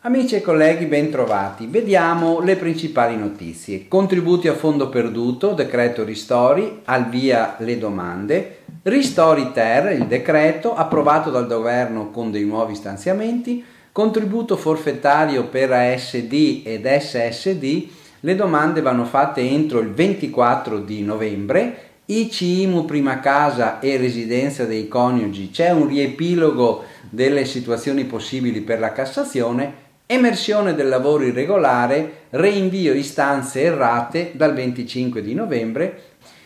Amici e colleghi, bentrovati. Vediamo le principali notizie. Contributi a fondo perduto, decreto Ristori, al via le domande. Ristori Ter, il decreto approvato dal governo con dei nuovi stanziamenti. Contributo forfettario per ASD ed SSD. Le domande vanno fatte entro il 24 di novembre. ICIMU prima casa e residenza dei coniugi. C'è un riepilogo delle situazioni possibili per la Cassazione Emersione del lavoro irregolare, reinvio istanze errate dal 25 di novembre,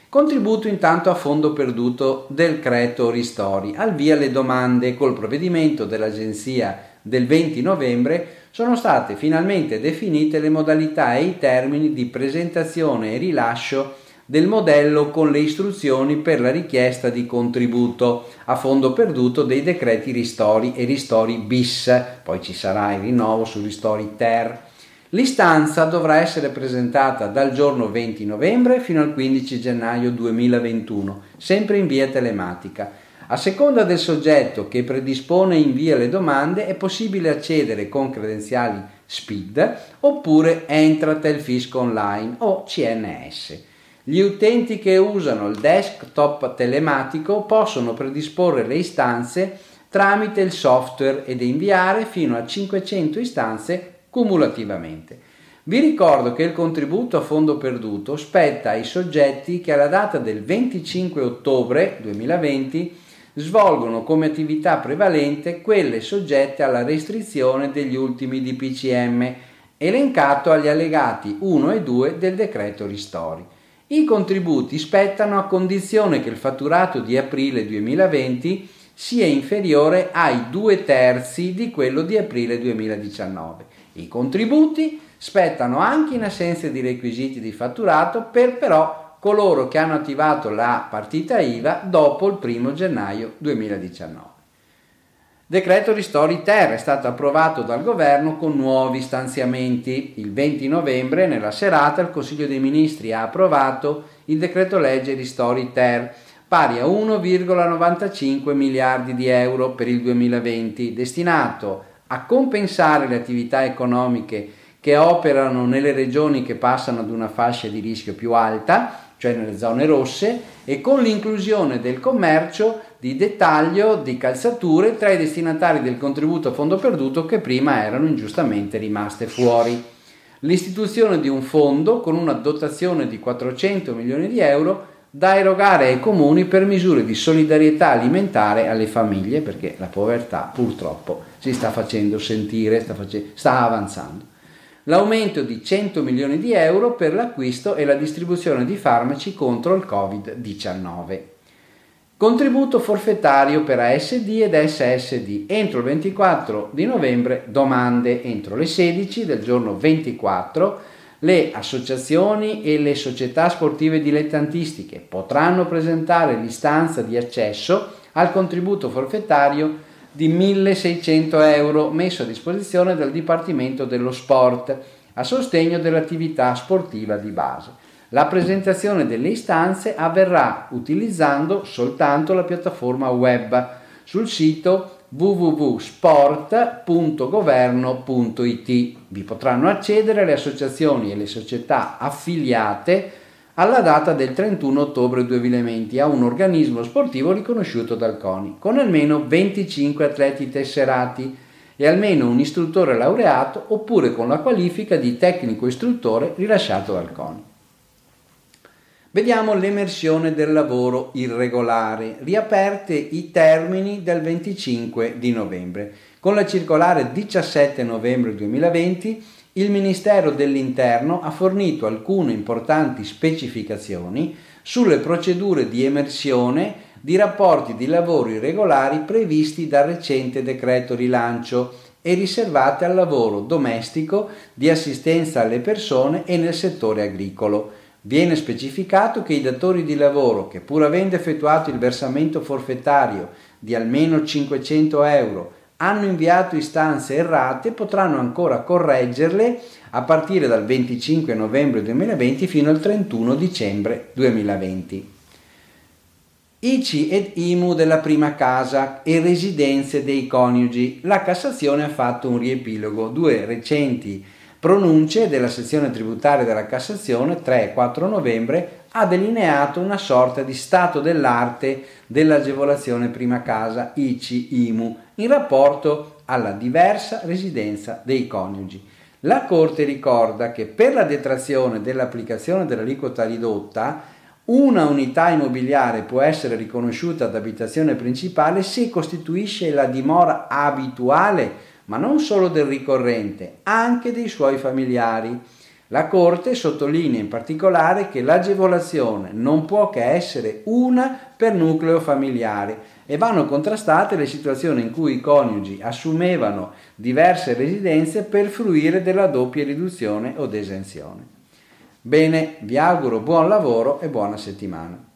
contributo intanto a fondo perduto del Creto Ristori. Al via le domande col provvedimento dell'Agenzia del 20 novembre sono state finalmente definite le modalità e i termini di presentazione e rilascio del modello con le istruzioni per la richiesta di contributo a fondo perduto dei decreti ristori e ristori bis, poi ci sarà il rinnovo su ristori ter. L'istanza dovrà essere presentata dal giorno 20 novembre fino al 15 gennaio 2021, sempre in via telematica. A seconda del soggetto che predispone e invia le domande è possibile accedere con credenziali SPID oppure Entratel Fisco Online o CNS. Gli utenti che usano il desktop telematico possono predisporre le istanze tramite il software ed inviare fino a 500 istanze cumulativamente. Vi ricordo che il contributo a fondo perduto spetta ai soggetti che alla data del 25 ottobre 2020 svolgono come attività prevalente quelle soggette alla restrizione degli ultimi DPCM, elencato agli allegati 1 e 2 del decreto ristori. I contributi spettano a condizione che il fatturato di aprile 2020 sia inferiore ai due terzi di quello di aprile 2019. I contributi spettano anche in assenza di requisiti di fatturato per però coloro che hanno attivato la partita IVA dopo il 1 gennaio 2019. Decreto Ristori Ter è stato approvato dal governo con nuovi stanziamenti. Il 20 novembre, nella serata, il Consiglio dei Ministri ha approvato il decreto legge Ristori Ter, pari a 1,95 miliardi di euro per il 2020, destinato a compensare le attività economiche che operano nelle regioni che passano ad una fascia di rischio più alta, cioè nelle zone rosse, e con l'inclusione del commercio di dettaglio di calzature tra i destinatari del contributo a fondo perduto che prima erano ingiustamente rimaste fuori. L'istituzione di un fondo con una dotazione di 400 milioni di euro da erogare ai comuni per misure di solidarietà alimentare alle famiglie, perché la povertà purtroppo si sta facendo sentire, sta, face- sta avanzando l'aumento di 100 milioni di euro per l'acquisto e la distribuzione di farmaci contro il Covid-19. Contributo forfettario per ASD ed SSD. Entro il 24 di novembre domande entro le 16 del giorno 24 le associazioni e le società sportive dilettantistiche potranno presentare l'istanza di accesso al contributo forfettario di 1600 euro messo a disposizione dal Dipartimento dello Sport a sostegno dell'attività sportiva di base. La presentazione delle istanze avverrà utilizzando soltanto la piattaforma web sul sito www.sport.governo.it. Vi potranno accedere le associazioni e le società affiliate alla data del 31 ottobre 2020 a un organismo sportivo riconosciuto dal CONI, con almeno 25 atleti tesserati e almeno un istruttore laureato oppure con la qualifica di tecnico istruttore rilasciato dal CONI. Vediamo l'emersione del lavoro irregolare, riaperte i termini del 25 di novembre. Con la circolare 17 novembre 2020 il Ministero dell'Interno ha fornito alcune importanti specificazioni sulle procedure di emersione di rapporti di lavoro irregolari previsti dal recente decreto rilancio e riservate al lavoro domestico di assistenza alle persone e nel settore agricolo. Viene specificato che i datori di lavoro che pur avendo effettuato il versamento forfettario di almeno 500 euro hanno inviato istanze errate potranno ancora correggerle a partire dal 25 novembre 2020 fino al 31 dicembre 2020. ICI ed IMU della prima casa e residenze dei coniugi. La Cassazione ha fatto un riepilogo, due recenti pronunce della sezione tributaria della Cassazione 3 e 4 novembre ha delineato una sorta di stato dell'arte dell'agevolazione prima casa ICI-IMU in rapporto alla diversa residenza dei coniugi. La Corte ricorda che per la detrazione dell'applicazione dell'aliquota ridotta una unità immobiliare può essere riconosciuta ad abitazione principale se costituisce la dimora abituale, ma non solo del ricorrente, anche dei suoi familiari. La Corte sottolinea in particolare che l'agevolazione non può che essere una per nucleo familiare e vanno contrastate le situazioni in cui i coniugi assumevano diverse residenze per fruire della doppia riduzione o desenzione. Bene, vi auguro buon lavoro e buona settimana.